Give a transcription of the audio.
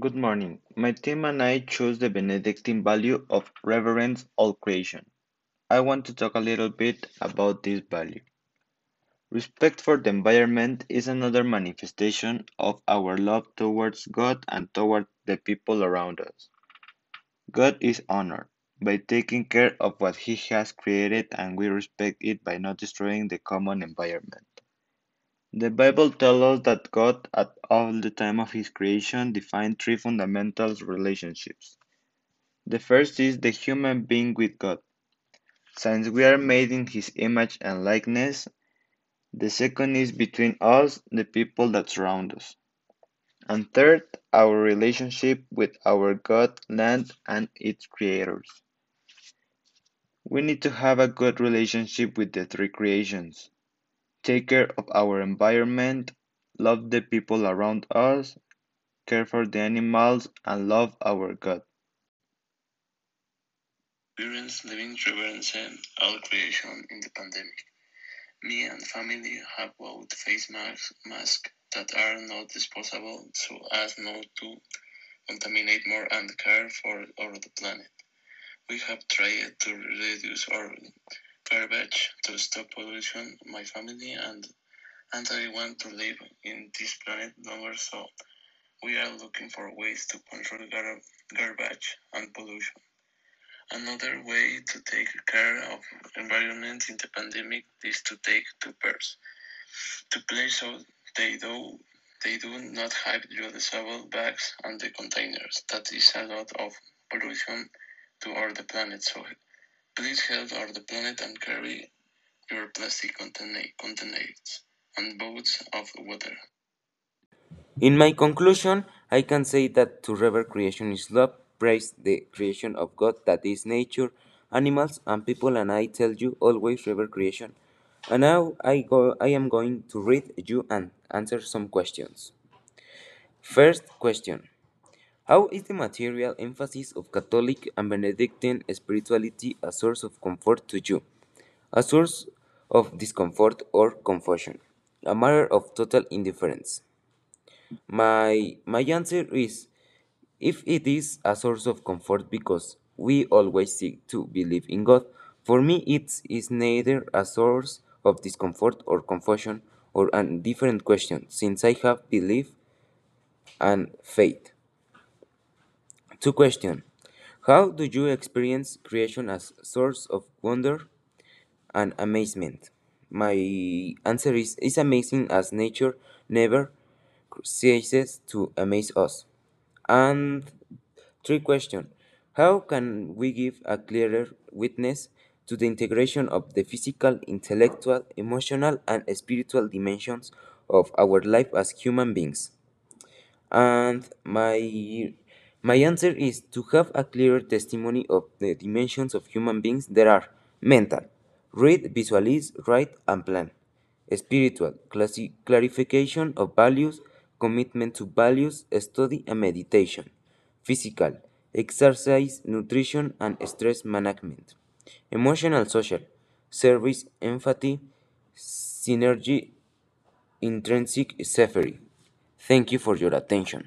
Good morning. My team and I chose the Benedictine value of reverence all creation. I want to talk a little bit about this value. Respect for the environment is another manifestation of our love towards God and toward the people around us. God is honored by taking care of what He has created, and we respect it by not destroying the common environment. The Bible tells us that God, at all the time of His creation, defined three fundamental relationships. The first is the human being with God. Since we are made in His image and likeness, the second is between us, the people that surround us. And third, our relationship with our God, land, and its creators. We need to have a good relationship with the three creations, take care of our environment, love the people around us, care for the animals, and love our God. Experience living reverencing all creation in the pandemic. Me and family have bought face masks, masks that are not disposable so as not to contaminate more and care for our planet. We have tried to reduce our garbage to stop pollution. My family and and I want to live in this planet longer, so we are looking for ways to control gar- garbage and pollution. Another way to take care of environment in the pandemic is to take two pairs to play so they do they do not have reusable bags and the containers. That is a lot of pollution to all the planet. So please help our planet and carry your plastic containers and boats of water. In my conclusion, I can say that to revere creation is love, praise the creation of God that is nature, animals, and people, and I tell you always revere creation. And now I go I am going to read you and answer some questions. First question. How is the material emphasis of Catholic and Benedictine spirituality a source of comfort to you? A source of discomfort or confusion? A matter of total indifference? My my answer is if it is a source of comfort because we always seek to believe in God, for me it is neither a source of discomfort or confusion or a different question, since I have belief and faith. Two question. How do you experience creation as source of wonder and amazement? My answer is it's amazing as nature never ceases to amaze us. And three question. How can we give a clearer witness to the integration of the physical, intellectual, emotional, and spiritual dimensions of our life as human beings? And my my answer is to have a clearer testimony of the dimensions of human beings that are mental, read, visualize, write, and plan. Spiritual, clarification of values, commitment to values, study and meditation. Physical, exercise, nutrition, and stress management. Emotional, social, service, empathy, synergy, intrinsic suffering. Thank you for your attention.